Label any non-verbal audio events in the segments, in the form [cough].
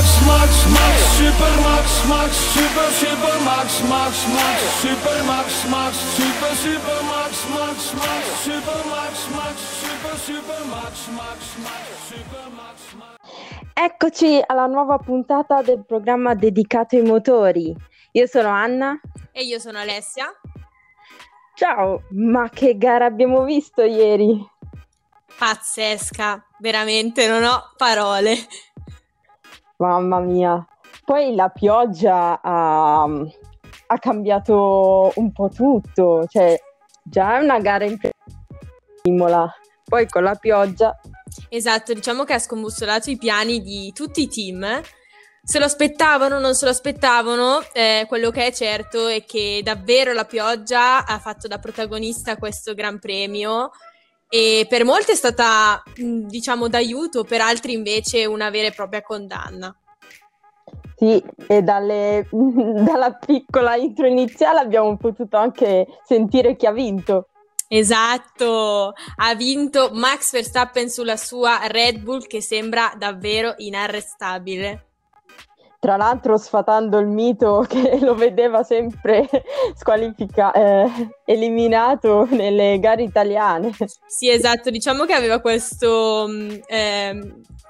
Max, Max, Max, Super Max, Max, Super, Super Max, Max, Max, Super Max, Max, Super, Super Max, Max, Max, Super Max, Max, Super, Super Max, Max, Max, Super Max, Max. Eccoci alla nuova puntata del programma dedicato ai motori. Io sono Anna. E io sono Alessia. Ciao, ma che gara abbiamo visto ieri? Pazzesca, veramente non ho parole. Mamma mia. Poi la pioggia ha, ha cambiato un po' tutto, cioè già è una gara in Imola, poi con la pioggia. Esatto, diciamo che ha scombussolato i piani di tutti i team. Se lo aspettavano o non se lo aspettavano, eh, quello che è certo è che davvero la pioggia ha fatto da protagonista questo Gran Premio e per molti è stata, diciamo, d'aiuto, per altri invece una vera e propria condanna. Sì, e dalle, [laughs] dalla piccola intro iniziale abbiamo potuto anche sentire chi ha vinto. Esatto, ha vinto Max Verstappen sulla sua Red Bull che sembra davvero inarrestabile. Tra l'altro sfatando il mito [laughs] che lo vedeva sempre [laughs] squalificato, eh, eliminato nelle gare italiane. Sì, esatto, diciamo che aveva questo eh,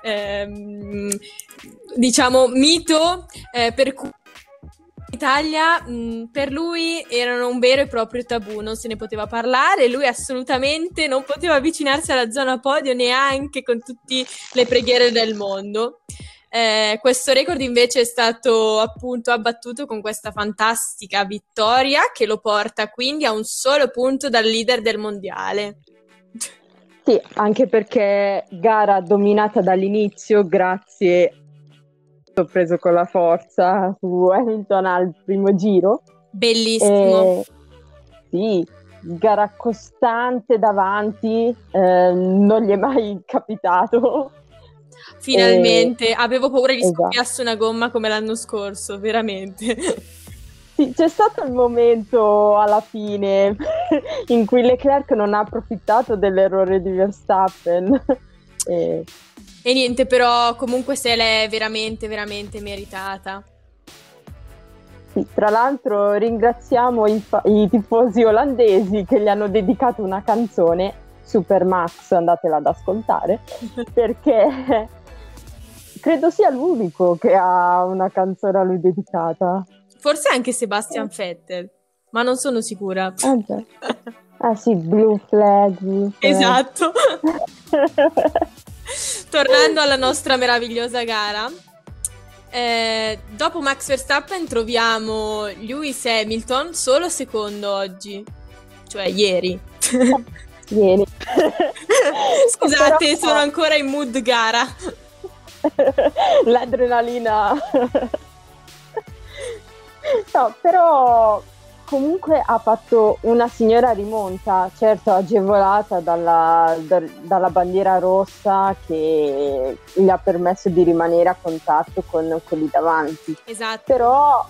eh, diciamo mito eh, per cui Italia mh, per lui erano un vero e proprio tabù, non se ne poteva parlare, lui assolutamente non poteva avvicinarsi alla zona podio neanche con tutte le preghiere del mondo. Eh, questo record invece è stato appunto abbattuto con questa fantastica vittoria che lo porta quindi a un solo punto dal leader del mondiale. Sì, anche perché gara dominata dall'inizio grazie ho preso con la forza su Hamilton al primo giro. Bellissimo. E, sì, gara costante davanti, eh, non gli è mai capitato. Finalmente, e... avevo paura gli esatto. scoppiasse una gomma come l'anno scorso, veramente. Sì, c'è stato il momento alla fine [laughs] in cui Leclerc non ha approfittato dell'errore di Verstappen. [laughs] e... e niente, però comunque se l'è veramente, veramente meritata. Sì, tra l'altro ringraziamo i, fa- i tifosi olandesi che gli hanno dedicato una canzone Super Max, andatela ad ascoltare, [laughs] perché credo sia l'unico che ha una canzone a lui dedicata. Forse anche Sebastian eh. Vettel, ma non sono sicura. Ah, ah sì, Blue Flag. Blue flag. Esatto. [laughs] Tornando alla nostra meravigliosa gara, eh, dopo Max Verstappen troviamo Lewis Hamilton solo secondo oggi, cioè ieri. [laughs] ieri. [laughs] Scusate, Però... sono ancora in mood gara. [laughs] L'adrenalina. no, però comunque ha fatto una signora rimonta, certo agevolata dalla, da, dalla bandiera rossa che gli ha permesso di rimanere a contatto con quelli davanti. Esatto. Però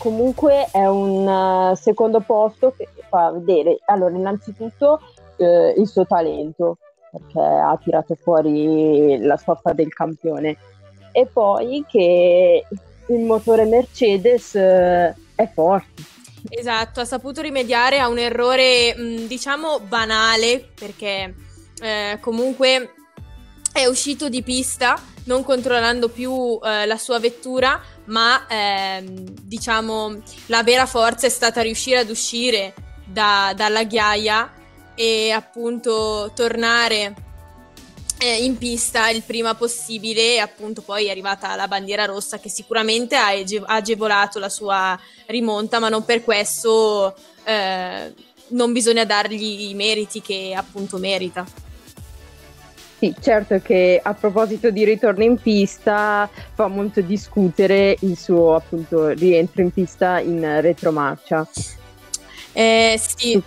comunque è un uh, secondo posto che fa vedere, allora innanzitutto eh, il suo talento, perché ha tirato fuori la stoffa del campione, e poi che il motore Mercedes eh, è forte. Esatto, ha saputo rimediare a un errore mh, diciamo banale perché eh, comunque è uscito di pista non controllando più eh, la sua vettura, ma ehm, diciamo la vera forza è stata riuscire ad uscire da, dalla ghiaia e appunto tornare eh, in pista il prima possibile e appunto poi è arrivata la bandiera rossa che sicuramente ha agevolato la sua rimonta ma non per questo eh, non bisogna dargli i meriti che appunto merita. Sì, certo che a proposito di ritorno in pista fa molto discutere il suo appunto rientro in pista in retromarcia. Eh sì.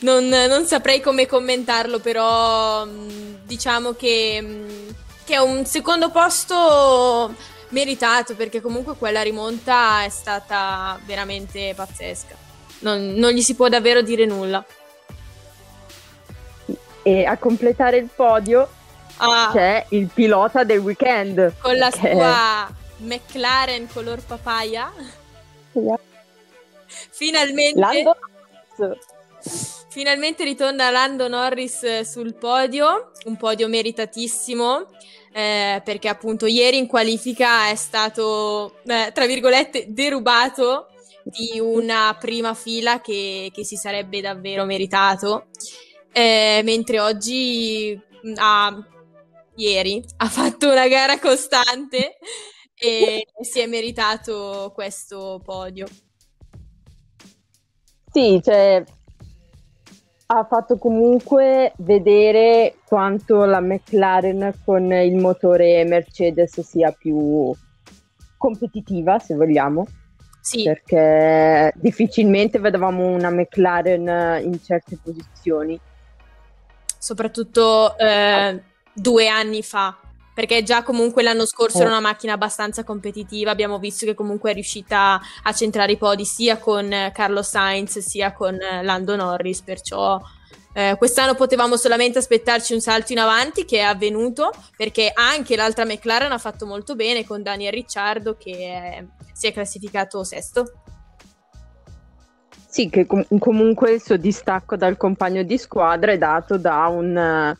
Non, non, saprei come commentarlo, però mm, diciamo che, mm, che, è un secondo posto meritato perché comunque quella rimonta è stata veramente pazzesca. Non, non gli si può davvero dire nulla. E a completare il podio ah, c'è il pilota del weekend. Con la che... sua McLaren color papaya. Yeah. Finalmente... Lando... Finalmente ritorna Lando Norris sul podio, un podio meritatissimo. Eh, perché appunto ieri in qualifica è stato, eh, tra virgolette, derubato di una prima fila che, che si sarebbe davvero meritato, eh, mentre oggi, ah, ieri, ha fatto una gara costante e si è meritato questo podio. Sì, cioè ha fatto comunque vedere quanto la McLaren con il motore Mercedes sia più competitiva, se vogliamo. Sì. Perché difficilmente vedevamo una McLaren in certe posizioni. Soprattutto eh, due anni fa, perché già comunque l'anno scorso eh. era una macchina abbastanza competitiva, abbiamo visto che comunque è riuscita a centrare i podi sia con Carlos Sainz sia con Lando Norris, perciò eh, quest'anno potevamo solamente aspettarci un salto in avanti che è avvenuto perché anche l'altra McLaren ha fatto molto bene con Daniel Ricciardo che è, si è classificato sesto. Sì, che com- comunque il suo distacco dal compagno di squadra è dato da un,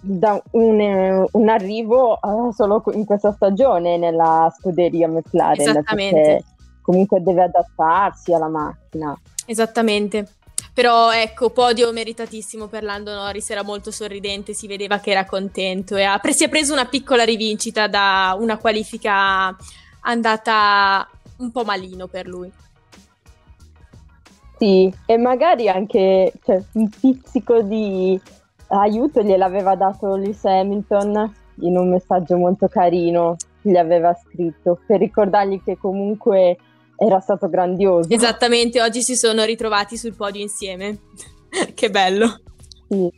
da un, un arrivo uh, solo in questa stagione nella scuderia McLaren. Esattamente. Comunque deve adattarsi alla macchina. Esattamente. Però ecco, podio meritatissimo per Lando Norris, era molto sorridente, si vedeva che era contento e ha, si è preso una piccola rivincita da una qualifica andata un po' malino per lui. Sì, e magari anche cioè, un pizzico di aiuto gliel'aveva dato Lewis Hamilton in un messaggio molto carino, gli aveva scritto per ricordargli che comunque era stato grandioso. Esattamente, oggi si sono ritrovati sul podio insieme. [laughs] che bello. Sì.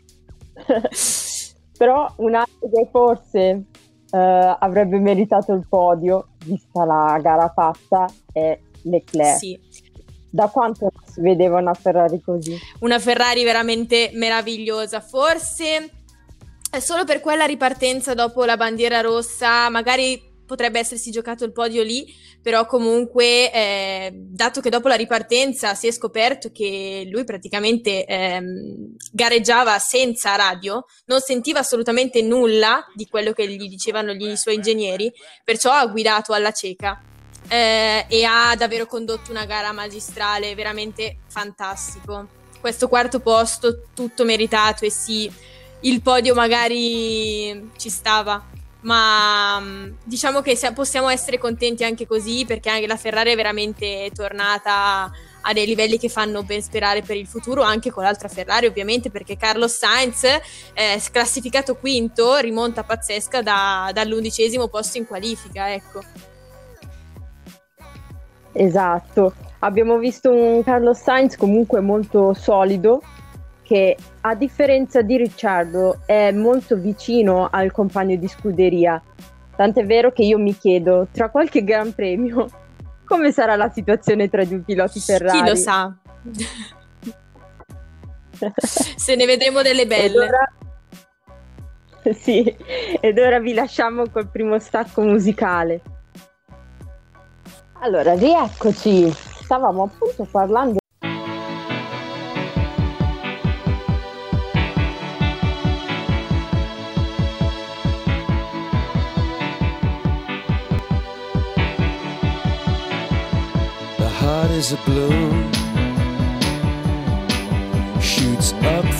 [laughs] Però un altro che forse uh, avrebbe meritato il podio, vista la gara fatta, è Leclerc. Sì. Da quanto si vedeva una Ferrari così? Una Ferrari veramente meravigliosa. Forse solo per quella ripartenza dopo la bandiera rossa, magari potrebbe essersi giocato il podio lì, però comunque, eh, dato che dopo la ripartenza si è scoperto che lui praticamente ehm, gareggiava senza radio, non sentiva assolutamente nulla di quello che gli dicevano gli suoi ingegneri, perciò ha guidato alla cieca. Eh, e ha davvero condotto una gara magistrale veramente fantastico. Questo quarto posto tutto meritato e sì, il podio magari ci stava, ma mm, diciamo che possiamo essere contenti anche così perché anche la Ferrari è veramente tornata a dei livelli che fanno ben sperare per il futuro anche con l'altra Ferrari ovviamente perché Carlos Sainz è classificato quinto rimonta pazzesca da, dall'undicesimo posto in qualifica ecco esatto abbiamo visto un Carlos Sainz comunque molto solido che a differenza di Ricciardo è molto vicino al compagno di scuderia. Tant'è vero che io mi chiedo, tra qualche gran premio, [laughs] come sarà la situazione tra i due piloti Ferrari? Chi lo sa? [laughs] Se ne vedremo delle belle. Ora... [laughs] Sì, ed ora vi lasciamo col primo stacco musicale. Allora, rieccoci. Stavamo appunto parlando is a bloom Shoots up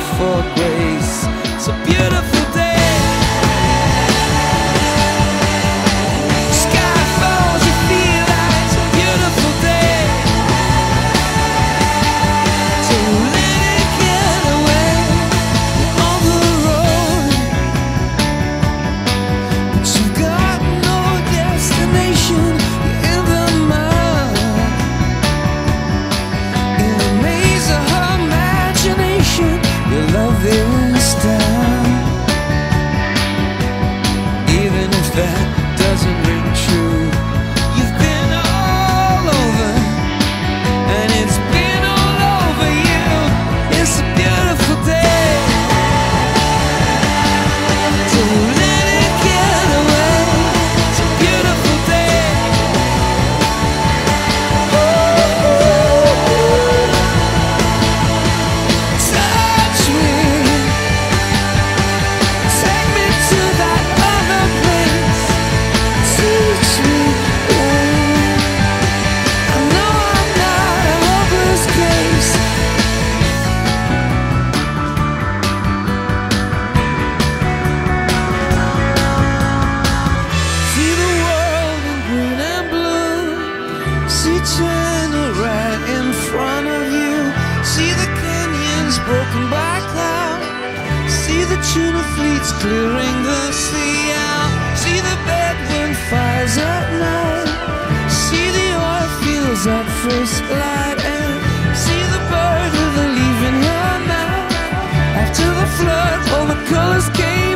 for grace. So beautiful. light and see the bird with a leaf in her mouth. After the flood, all the colors came.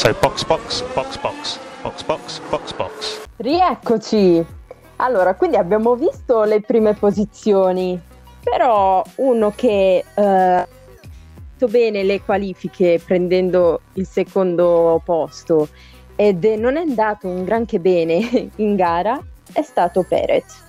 So box box box box box box box box. Rieccoci. Allora, quindi abbiamo visto le prime posizioni, però uno che eh, ha fatto bene le qualifiche prendendo il secondo posto ed non è andato un granché bene [laughs] in gara è stato Perez.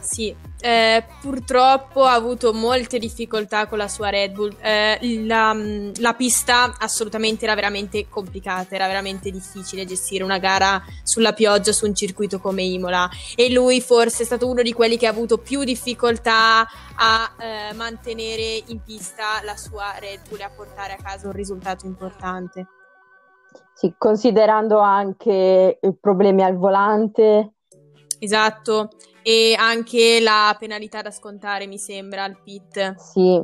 Sì, eh, purtroppo ha avuto molte difficoltà con la sua Red Bull. Eh, la, la, pista assolutamente era veramente complicata, era veramente difficile gestire una gara sulla pioggia su un circuito come Imola. E lui forse è stato uno di quelli che ha avuto più difficoltà a eh, mantenere in pista la sua Red Bull e a portare a casa un risultato importante. Sì, considerando anche i problemi al volante. Esatto e anche la penalità da scontare, mi sembra, al pit. Sì,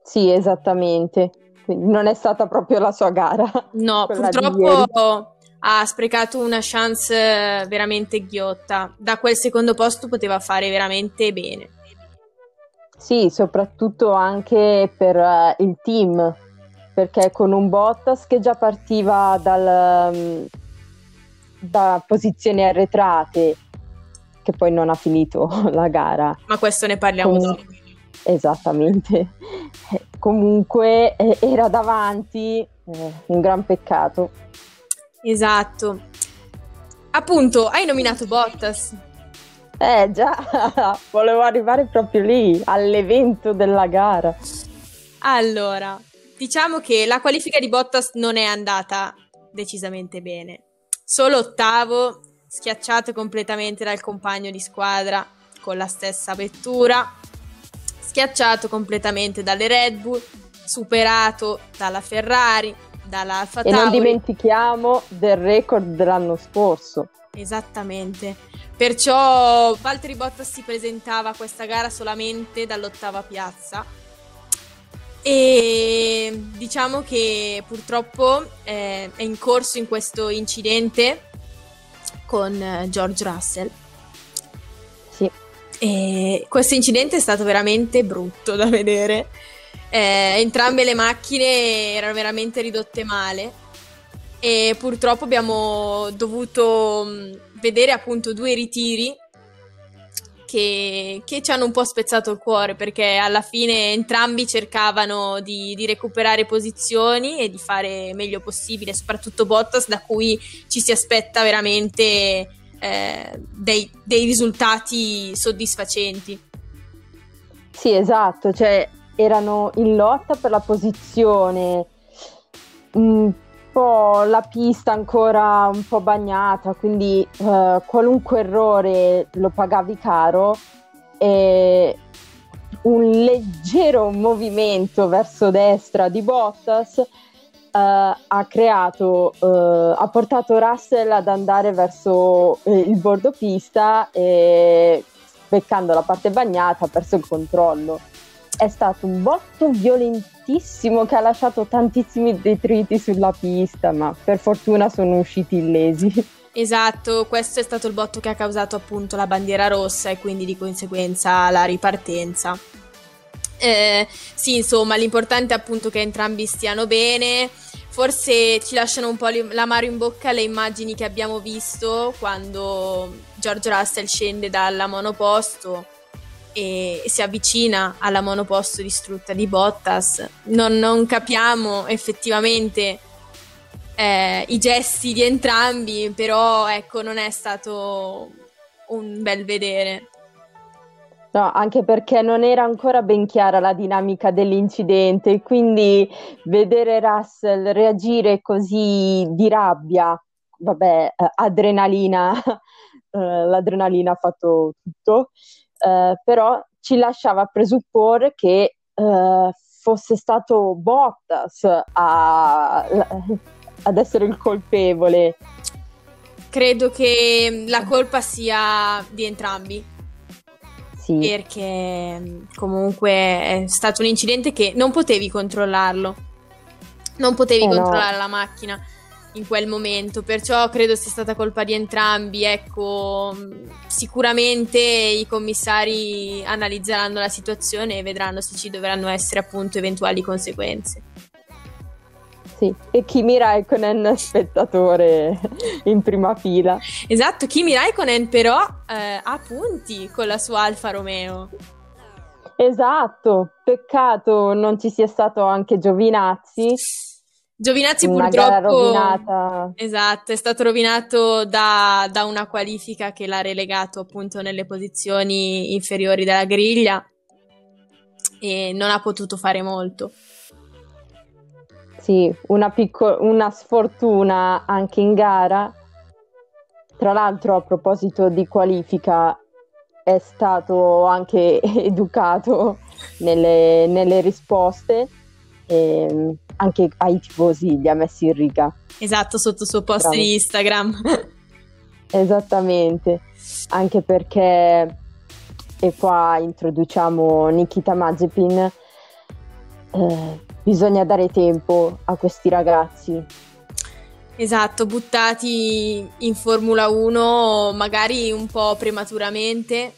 sì, esattamente. Quindi non è stata proprio la sua gara. No, [laughs] purtroppo ha sprecato una chance veramente ghiotta. Da quel secondo posto poteva fare veramente bene. Sì, soprattutto anche per uh, il team, perché con un Bottas che già partiva dal, um, da posizioni arretrate che poi non ha finito [laughs] la gara. Ma questo ne parliamo Com- dopo. Esattamente. Comunque eh, era davanti, eh, un gran peccato. Esatto. Appunto, hai nominato Bottas. Eh già, [laughs] volevo arrivare proprio lì, all'evento della gara. Allora, diciamo che la qualifica di Bottas non è andata decisamente bene. Solo ottavo schiacciato completamente dal compagno di squadra con la stessa vettura, schiacciato completamente dalle Red Bull, superato dalla Ferrari, dall'Alfa Tauri. E non dimentichiamo del record dell'anno scorso. Esattamente. Perciò Valtteri Bottas si presentava a questa gara solamente dall'ottava piazza. e diciamo che purtroppo eh, è in corso in questo incidente con eh, George Russell. Sì. E questo incidente è stato veramente brutto da vedere. Eh, entrambe le macchine erano veramente ridotte male e purtroppo abbiamo dovuto mh, vedere appunto due ritiri che, che, ci hanno un po' spezzato il cuore perché alla fine entrambi cercavano di, di, recuperare posizioni e di fare meglio possibile, soprattutto Bottas da cui ci si aspetta veramente eh, dei, dei, risultati soddisfacenti. Sì, esatto, cioè erano in lotta per la posizione. Mm, po' la pista ancora un po' bagnata, quindi eh, qualunque errore lo pagavi caro e un leggero movimento verso destra di Bottas eh, ha creato, eh, ha portato Russell ad andare verso eh, il bordo pista e beccando la parte bagnata ha perso il controllo è stato un botto violentissimo che ha lasciato tantissimi detriti sulla pista, ma per fortuna sono usciti illesi. Esatto, questo è stato il botto che ha causato appunto la bandiera rossa e quindi di conseguenza la ripartenza. Eh, sì, insomma, l'importante è appunto che entrambi stiano bene. Forse ci lasciano un po' l'amaro in bocca le immagini che abbiamo visto quando George Russell scende dalla monoposto e si avvicina alla monoposto distrutta di Bottas. Non, non capiamo effettivamente eh, i gesti di entrambi, però ecco, non è stato un bel vedere. No, anche perché non era ancora ben chiara la dinamica dell'incidente, quindi vedere Russell reagire così di rabbia, vabbè, eh, adrenalina, [laughs] eh, l'adrenalina ha fatto tutto, eh, però ci lasciava presupporre che eh, fosse stato Bottas a, [laughs] ad essere il colpevole. Credo che la colpa sia di entrambi. Sì. Perché comunque è stato un incidente che non potevi controllarlo. Non potevi eh controllare no. la macchina in quel momento, perciò credo sia stata colpa di entrambi. Ecco, sicuramente i commissari analizzeranno la situazione e vedranno se ci dovranno essere appunto eventuali conseguenze. Sì, e Kimi Raikkonen spettatore in prima fila. Esatto, Kimi Raikkonen però eh, ha punti con la sua Alfa Romeo. Esatto, peccato non ci sia stato anche Giovinazzi Giovinazzi una purtroppo esatto, è stato rovinato da, da, una qualifica che l'ha relegato appunto nelle posizioni inferiori della griglia e non ha potuto fare molto. Sì, una, picco- una sfortuna anche in gara. Tra l'altro, a proposito di qualifica, è stato anche [laughs] educato nelle, nelle risposte. E, ehm, anche ai tifosi li ha messi in riga. Esatto, sotto il suo post Bravo. di Instagram. [laughs] Esattamente, anche perché, e qua introduciamo Nikita Mazepin, eh, bisogna dare tempo a questi ragazzi. Esatto, buttati in Formula 1 magari un po' prematuramente,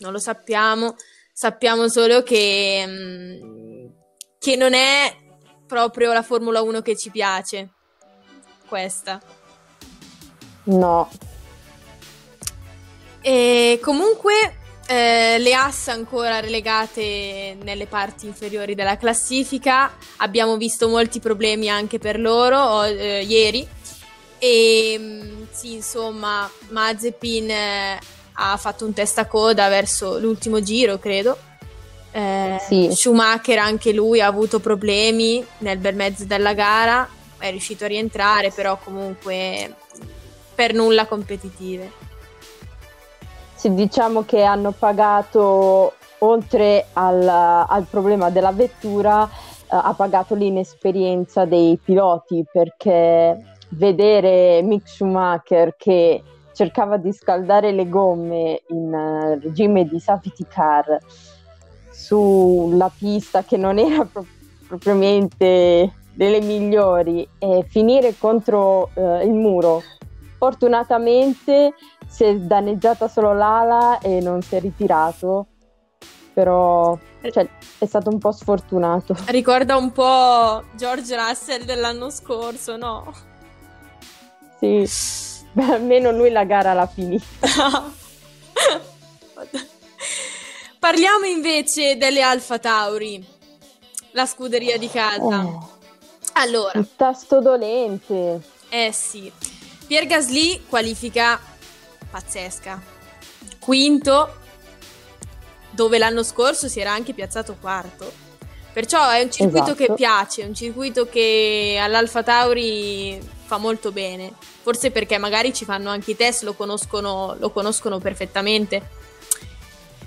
non lo sappiamo, sappiamo solo che, mm, che non è proprio la Formula 1 che ci piace. Questa. No. E comunque eh, le ass ancora relegate nelle parti inferiori della classifica. Abbiamo visto molti problemi anche per loro eh, ieri. E mm, sì, insomma, Mazepin eh, ha fatto un testa coda verso l'ultimo giro, credo. Eh, sì. Schumacher anche lui ha avuto problemi nel bel mezzo della gara, è riuscito a rientrare, però comunque per nulla competitive. Sì, diciamo che hanno pagato, oltre al, al problema della vettura, eh, ha pagato l'inesperienza dei piloti perché vedere Mick Schumacher che cercava di scaldare le gomme in uh, regime di safety car sulla pista che non era pro- propriamente delle migliori e finire contro eh, il muro. Fortunatamente si è danneggiata solo l'ala e non si è ritirato, però cioè, è stato un po' sfortunato. Ricorda un po' George Russell dell'anno scorso, no? Sì, almeno lui la gara l'ha finita. [laughs] Parliamo invece delle Alfa Tauri, la scuderia di casa. Oh, Allora, il tasto dolente. eh sì, Pierre Gasly qualifica pazzesca. Quinto, dove l'anno scorso si era anche piazzato quarto. Perciò è un circuito Esatto. che piace, un circuito che all'Alfa Tauri fa molto bene. Forse perché magari ci fanno anche i test, lo conoscono, lo conoscono perfettamente.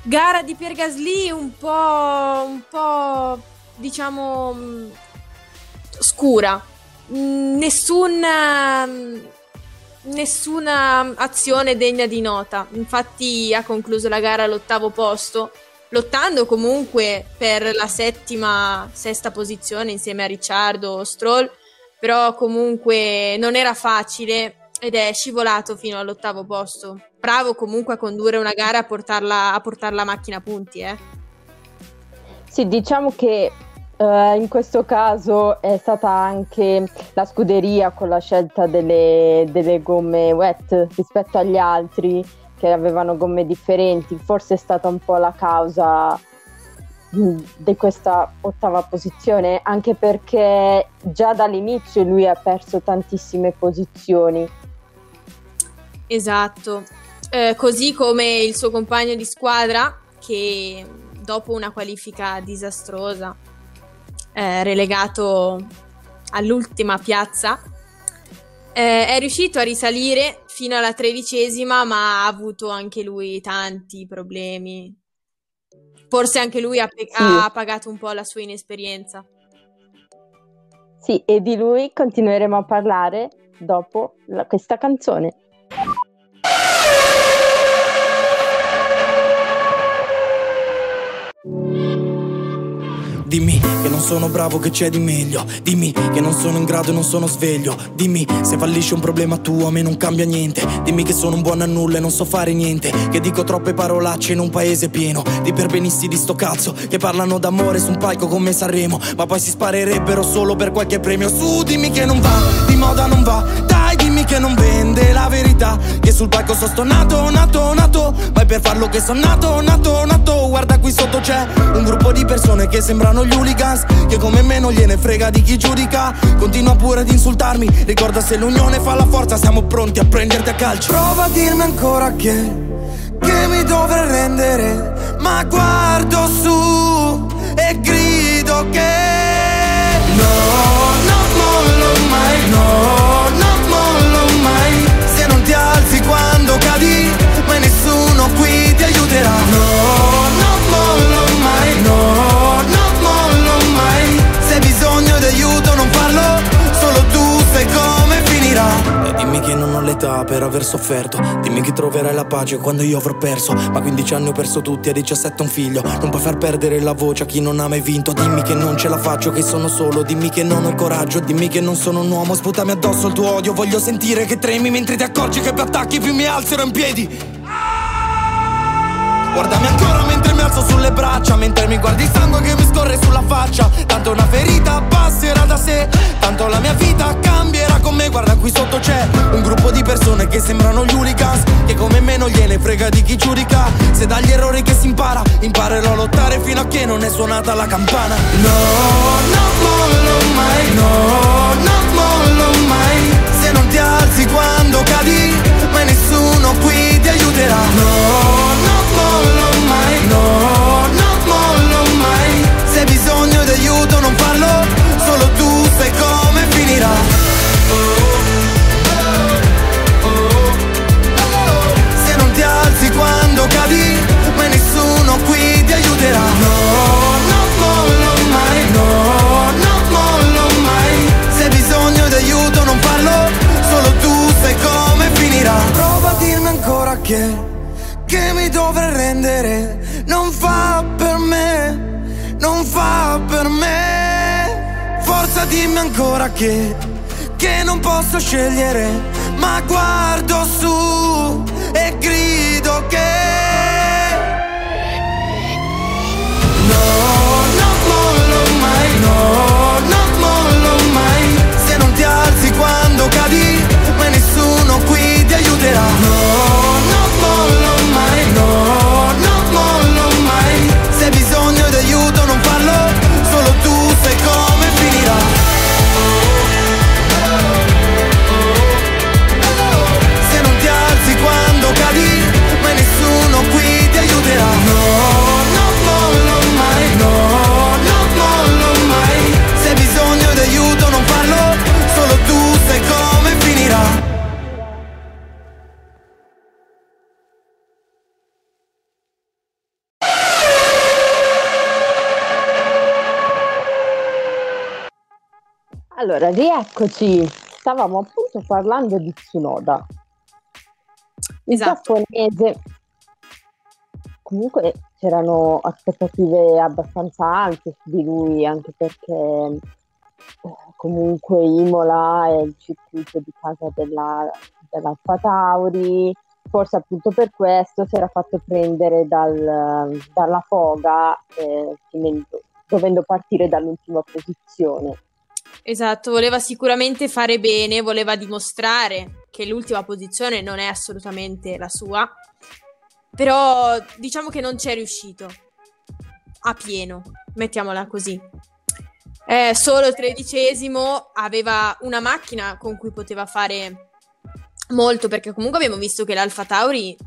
Gara di Pierre Gasly un po', un po' diciamo mh, scura. Mm, Nessuna, nessuna azione degna di nota. Infatti ha concluso la gara all'ottavo posto, lottando comunque per la settima, sesta posizione insieme a Ricciardo Stroll, però comunque non era facile ed è scivolato fino all'ottavo posto. Bravo comunque a condurre una gara a portarla, a portare la macchina a punti, eh. Sì, diciamo che eh, in questo caso è stata anche la scuderia con la scelta delle, delle gomme wet rispetto agli altri che avevano gomme differenti. Forse è stata un po' la causa mh, di questa ottava posizione, anche perché già dall'inizio lui ha perso tantissime posizioni. Esatto, Eh, così come il suo compagno di squadra che dopo una qualifica disastrosa, eh, relegato all'ultima piazza, eh, è riuscito a risalire fino alla tredicesima, ma ha avuto anche lui tanti problemi. Forse anche lui ha, pe- Sì. ha pagato un po' la sua inesperienza. Sì, e di lui continueremo a parlare dopo la- questa canzone. Dimmi che non sono bravo, che c'è di meglio. Dimmi che non sono in grado e non sono sveglio. Dimmi se fallisce un problema tuo, a me non cambia niente. Dimmi che sono un buon a nulla e non so fare niente. Che dico troppe parolacce in un paese pieno di perbenisti di sto cazzo che parlano d'amore su un palco come Sanremo. Ma poi si sparerebbero solo per qualche premio. Su, dimmi che non va, di moda non va. Dai, dimmi che non vende la verità. Che sul palco sono sto nato, nato, è per farlo che sono nato, nato, nato. Guarda qui sotto c'è un gruppo di persone che sembrano gli hooligans Che come me non gliene frega di chi giudica. Continua pure ad insultarmi Ricorda se l'unione fa la forza. Siamo pronti a prenderti a calcio. Prova a dirmi ancora che Che mi dovrei rendere Ma guardo su E grido che No, non mollo mai No, dimmi che non ho l'età per aver sofferto. Dimmi che troverai la pace quando io avrò perso. Ma a 15 anni ho perso tutti, a 17 un figlio. Non puoi far perdere la voce a chi non ha mai vinto. Dimmi che non ce la faccio, che sono solo. Dimmi che non ho il coraggio, dimmi che non sono un uomo. Sputami addosso il tuo odio, voglio sentire che tremi Mentre ti accorgi che più attacchi più mi alzerò in piedi. Guardami ancora alzo sulle braccia Mentre mi guardi il sangue che mi scorre sulla faccia. Tanto una ferita passerà da sé Tanto la mia vita cambierà con me. Guarda qui sotto c'è un gruppo di persone che sembrano gli hooligans Che come me non gliene frega di chi giudica. Se dagli errori che si impara Imparerò a lottare fino a che non è suonata la campana. No, non mollo mai No, non Allora, rieccoci. Stavamo appunto parlando di Tsunoda. Il Esatto. giapponese. Comunque c'erano aspettative abbastanza alte su di lui, anche perché eh, comunque Imola è il circuito di casa della, dell'Alfa Tauri. Forse appunto per questo si era fatto prendere dal- dalla foga, eh, dovendo partire dall'ultima posizione. Esatto, voleva sicuramente fare bene, voleva dimostrare che l'ultima posizione non è assolutamente la sua, però diciamo che non c'è riuscito a pieno, mettiamola così. È solo tredicesimo, aveva una macchina con cui poteva fare molto, perché comunque abbiamo visto che l'Alfa Tauri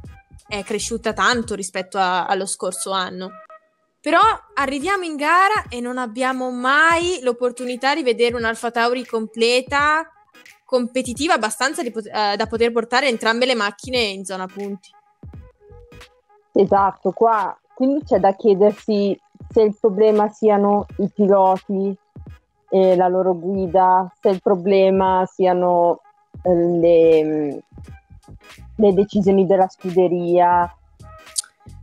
è cresciuta tanto rispetto a- allo scorso anno. Però arriviamo in gara e non abbiamo mai l'opportunità di vedere un'Alfa Tauri completa, competitiva, abbastanza pot- eh, da poter portare entrambe le macchine in zona punti. Esatto, qua quindi c'è da chiedersi se il problema siano i piloti e la loro guida, se il problema siano eh, le, le decisioni della scuderia.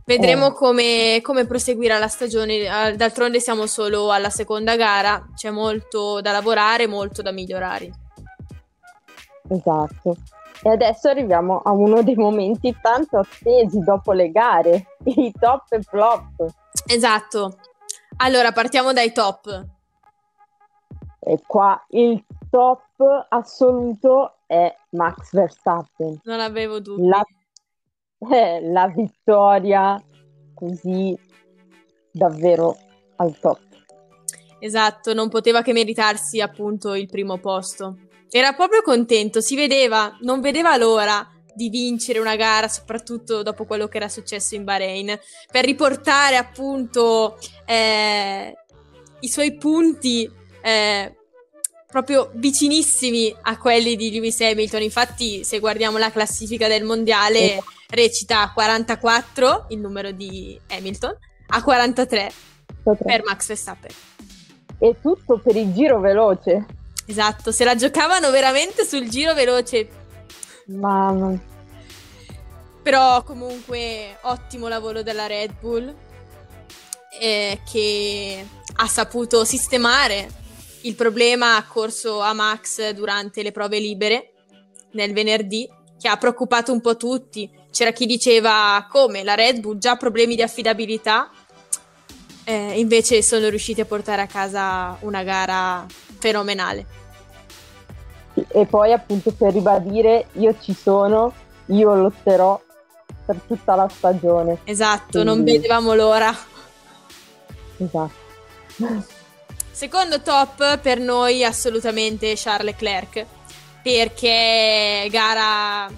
Vedremo Eh. come, come proseguirà la stagione. D'altronde siamo solo alla seconda gara, c'è molto da lavorare, molto da migliorare. Esatto. E adesso arriviamo a uno dei momenti tanto attesi dopo le gare, [laughs] i top e flop. Esatto. Allora, partiamo dai top. E qua il top assoluto è Max Verstappen. Non avevo dubbi. La, la vittoria così davvero al top. Esatto, non poteva che meritarsi appunto il primo posto. Era proprio contento, si vedeva, non vedeva l'ora di vincere una gara, soprattutto dopo quello che era successo in Bahrain, per riportare appunto eh, i suoi punti eh, proprio vicinissimi a quelli di Lewis Hamilton. Infatti, se guardiamo la classifica del mondiale, recita a 44 il numero di Hamilton, a 43 per Max Verstappen. E tutto per il giro veloce. Esatto, se la giocavano veramente sul giro veloce. Mamma Però comunque ottimo lavoro della Red Bull eh, che ha saputo sistemare il problema accorso a Max durante le prove libere nel venerdì, che ha preoccupato un po' tutti. C'era chi diceva come la Red Bull già problemi di affidabilità, eh, invece sono riusciti a portare a casa una gara fenomenale. E poi appunto per ribadire io ci sono, io lotterò per tutta la stagione. Esatto, non Quindi- vedevamo l'ora. Esatto. Secondo top per noi assolutamente Charles Leclerc perché gara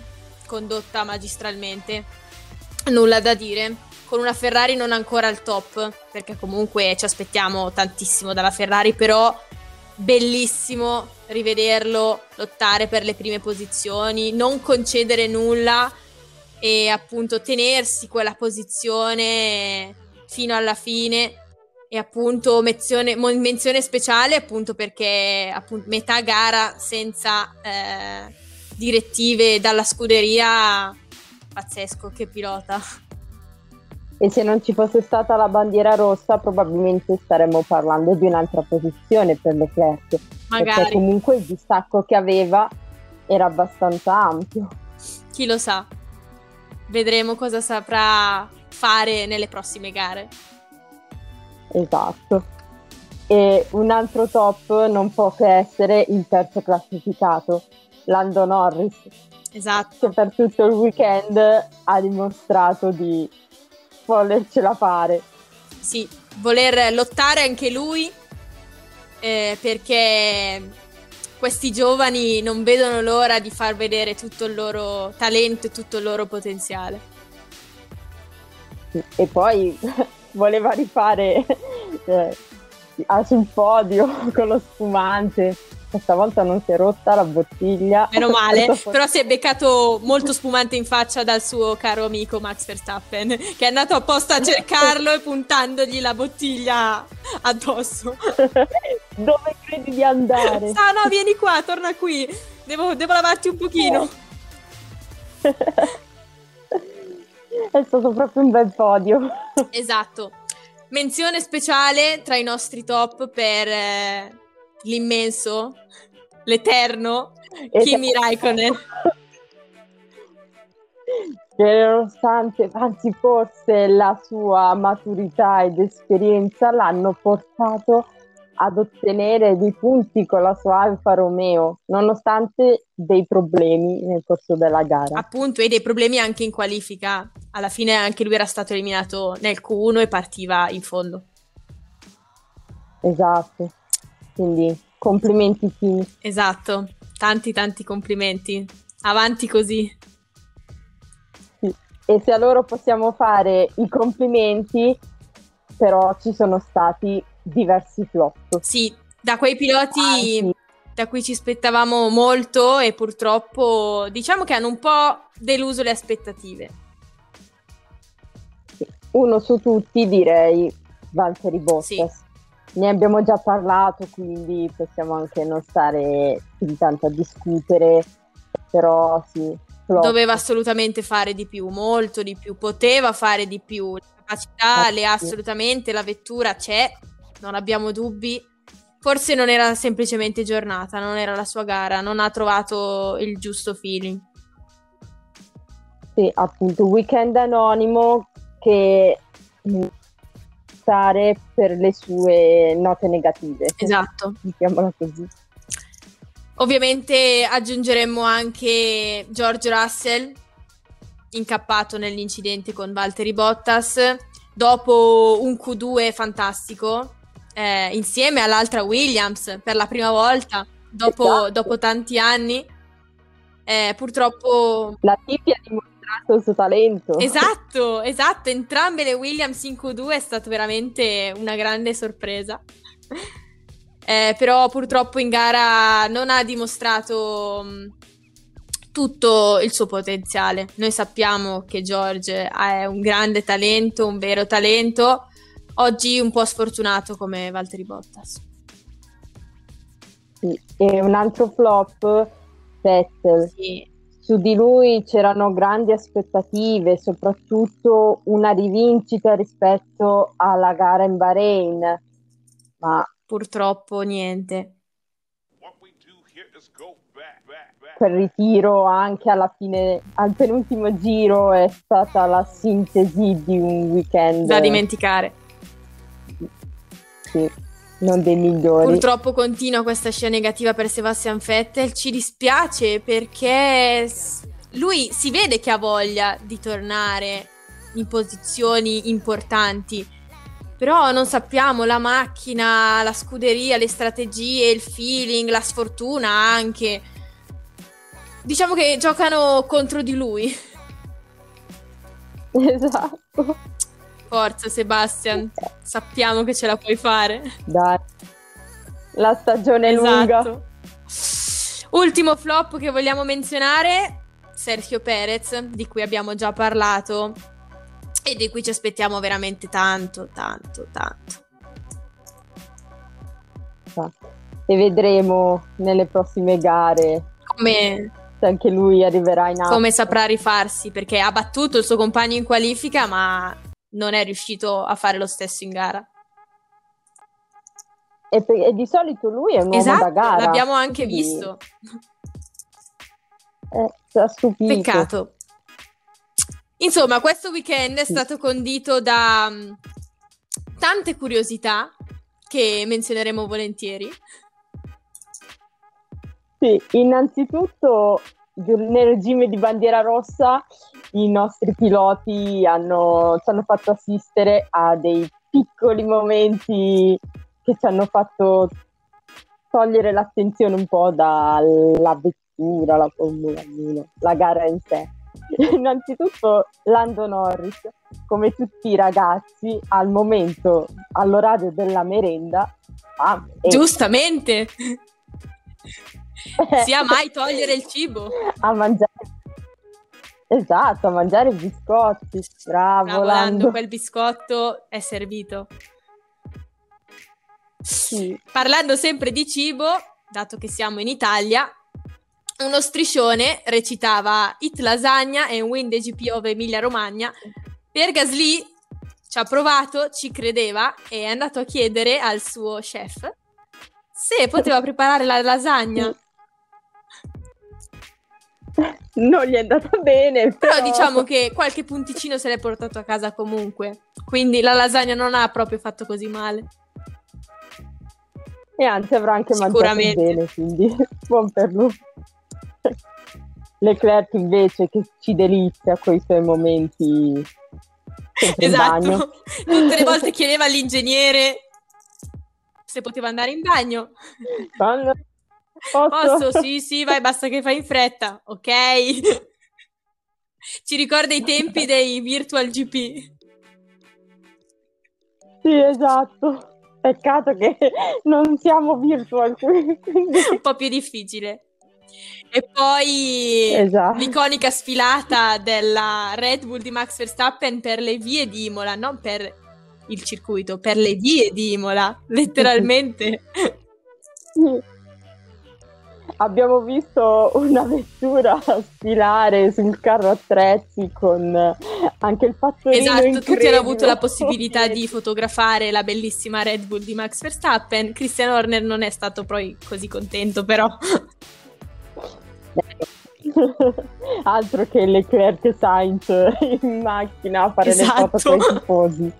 condotta magistralmente, nulla da dire. Con una Ferrari non ancora al top, perché comunque ci aspettiamo tantissimo dalla Ferrari, però bellissimo rivederlo lottare per le prime posizioni, non concedere nulla e appunto tenersi quella posizione fino alla fine e appunto menzione, menzione speciale appunto perché appunto, metà gara senza eh, direttive dalla scuderia pazzesco che pilota E se non ci fosse stata la bandiera rossa, probabilmente staremmo parlando di un'altra posizione per Leclerc. Magari. Perché comunque il distacco che aveva era abbastanza ampio. Chi lo sa? Vedremo cosa saprà fare nelle prossime gare. Esatto. E un altro top non può che essere il terzo classificato, Lando Norris, Esatto. che per tutto il weekend ha dimostrato di volercela fare. Sì, voler lottare anche lui eh, perché questi giovani non vedono l'ora di far vedere tutto il loro talento e tutto il loro potenziale. E poi [laughs] voleva rifare eh, sul podio [laughs] con lo spumante. Questa volta non si è rotta la bottiglia. Meno male, però si è beccato molto spumante in faccia dal suo caro amico Max Verstappen, che è andato apposta a cercarlo e puntandogli la bottiglia addosso. [laughs] Dove credi di andare? Ah no, vieni qua, torna qui. Devo, devo lavarti un pochino. È stato proprio un bel podio. Esatto. Menzione speciale tra i nostri top per eh, l'immenso, l'eterno Kimi Esatto. Raikkonen. che nonostante, anzi forse la sua maturità ed esperienza l'hanno portato ad ottenere dei punti con la sua Alfa Romeo, nonostante dei problemi nel corso della gara. Appunto, e dei problemi anche in qualifica. Alla fine anche lui era stato eliminato nel Q1 e partiva in fondo. Esatto, quindi complimenti Kimi. Esatto, tanti tanti complimenti. Avanti così. Sì. E se a loro possiamo fare i complimenti, però ci sono stati diversi flop. Sì, da quei piloti Anzi, da cui ci aspettavamo molto e purtroppo diciamo che hanno un po' deluso le aspettative. uno su tutti direi Valtteri Bottas. Sì. Ne abbiamo già parlato, quindi possiamo anche non stare più di tanto a discutere, però sì, flop. Doveva assolutamente fare di più, molto di più, poteva fare di più. Le capacità Eh, le ha assolutamente, la vettura c'è, non abbiamo dubbi. Forse non era semplicemente giornata, non era la sua gara, non ha trovato il giusto feeling. Sì, appunto, weekend anonimo che stare per le sue note negative. Esatto. Mettiamola così. Ovviamente aggiungeremmo anche George Russell, incappato nell'incidente con Valtteri Bottas, dopo un Q2 fantastico, eh, insieme all'altra Williams per la prima volta, dopo, Esatto. dopo tanti anni. Eh, purtroppo... La Tipi ha dimostrato il suo talento. Esatto, esatto, entrambe le Williams in Q2 è stata veramente una grande sorpresa. [laughs] Eh, però purtroppo in gara non ha dimostrato mh, tutto il suo potenziale. Noi sappiamo che George è un grande talento, un vero talento. Oggi un po' sfortunato come Valtteri Bottas. Sì. E un altro flop, Vettel. Sì, Su di lui c'erano grandi aspettative, soprattutto una rivincita rispetto alla gara in Bahrain, ma purtroppo niente. Quel ritiro anche alla fine, al penultimo giro è stata la sintesi di un weekend Da dimenticare. sì, non dei migliori. Purtroppo continua questa scia negativa per Sebastian Vettel. Ci dispiace perché lui si vede che ha voglia di tornare in posizioni importanti. Però non sappiamo la macchina, la scuderia, le strategie, il feeling, la sfortuna anche. Diciamo che giocano contro di lui. [laughs] Esatto. Forza Sebastian, sappiamo che ce la puoi fare. Dai. La stagione è lunga. Esatto. Ultimo flop che vogliamo menzionare, Sergio Perez, di cui abbiamo già parlato e di cui ci aspettiamo veramente tanto, tanto, tanto. E vedremo nelle prossime gare Come, se anche lui arriverà in alto. come saprà rifarsi, perché ha battuto il suo compagno in qualifica, ma non è riuscito a fare lo stesso in gara. E, pe- e di solito lui è un uomo da Esatto, gara. l'abbiamo anche quindi, visto. eh, stupito. Peccato. Insomma, questo weekend è stato condito da mh, tante curiosità che menzioneremo volentieri. Sì, innanzitutto nel regime di bandiera rossa i nostri piloti hanno, ci hanno fatto assistere a dei piccoli momenti che ci hanno fatto togliere l'attenzione un po' dalla vettura, la Formula 1, la gara in sé. [laughs] Innanzitutto Lando Norris, come tutti i ragazzi, al momento, all'orario della merenda, fame. E- Giustamente, [laughs] sia mai togliere il cibo. a mangiare esatto a mangiare biscotti bravo, Bravo, Lando, Lando quel biscotto è servito. Sì. Parlando sempre di cibo, dato che siamo in Italia, uno striscione recitava It Lasagna e Win the GP of Emilia Romagna. Per Gasly ci ha provato, ci credeva e è andato a chiedere al suo chef se poteva preparare la lasagna. [laughs] non gli è andata bene però, Però diciamo che qualche punticino se l'è portato a casa comunque. Quindi la lasagna non ha proprio fatto così male. e anzi avrà anche mangiato bene quindi [laughs] buon per lui Leclerc invece che ci delizia con i suoi momenti. Esatto. [laughs] Tutte le [laughs] volte chiedeva all'ingegnere se poteva andare in bagno. Quando- Posso? Posso? Sì, sì, vai, basta che fai in fretta, ok? [laughs] Ci ricorda i tempi dei virtual GP. Sì, esatto. Peccato che non siamo virtual qui. quindi- Un po' più difficile. E poi Esatto. l'iconica sfilata della Red Bull di Max Verstappen per le vie di Imola, non per il circuito, per le vie di Imola, letteralmente. Sì. Abbiamo visto una vettura sfilare sul carro attrezzi con anche il fattorino Esatto, tutti hanno avuto la possibilità di fotografare la bellissima Red Bull di Max Verstappen. Christian Horner non è stato poi così contento, però. [laughs] Altro che Leclerc e Sainz in macchina a fare Esatto. le foto con i tifosi.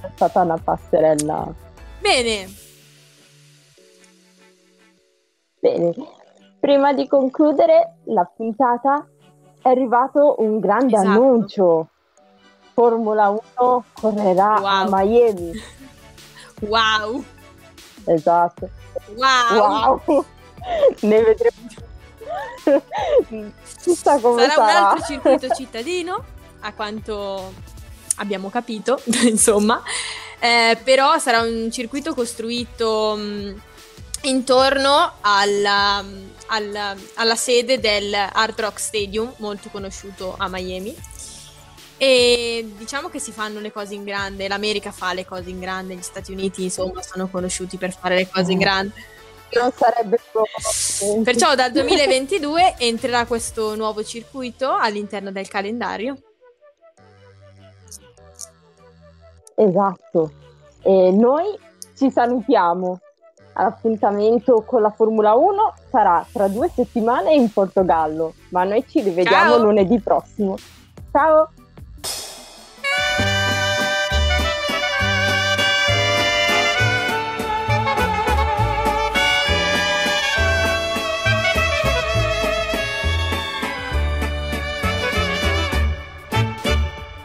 È stata una passerella. Bene, Bene, prima di concludere la puntata è arrivato un grande Esatto. annuncio. Formula 1 correrà a Wow. Miami. wow, Esatto. wow. Wow! ne vedremo. Chissà come Sarà sarà. un altro circuito cittadino, a quanto abbiamo capito, [laughs] insomma. Eh, però sarà un circuito costruito mh, intorno alla, alla- alla sede del Hard Rock Stadium, molto conosciuto a Miami. E diciamo che si fanno le cose in grande, l'America fa le cose in grande, gli Stati Uniti insomma sono conosciuti per fare le cose in grande. Non sarebbe proprio- [laughs] Perciò dal 2022 entrerà questo nuovo circuito all'interno del calendario. Esatto. E noi ci salutiamo. L'appuntamento con la Formula 1 sarà tra due settimane in Portogallo, ma noi ci rivediamo Ciao. lunedì prossimo. Ciao!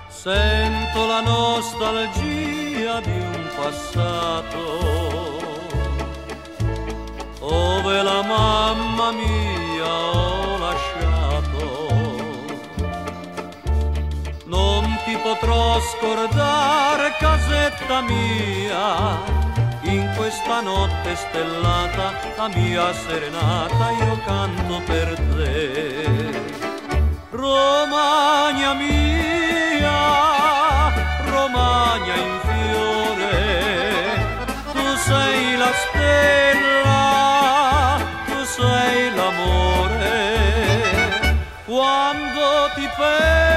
Sento la nostalgia di un passato dove la mamma mia ho lasciato. Non ti potrò scordare, casetta mia, in questa notte stellata, la mia serenata, io canto per te. Romagna mia, Romagna in fiore, tu sei la stella, 飞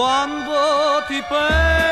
quando ti penso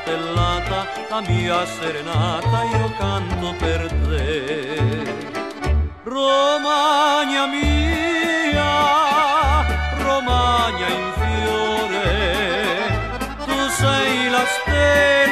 stellata, la mia serenata io canto per te. Romagna mia, Romagna in fiore, tu sei la stella.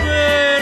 Ê!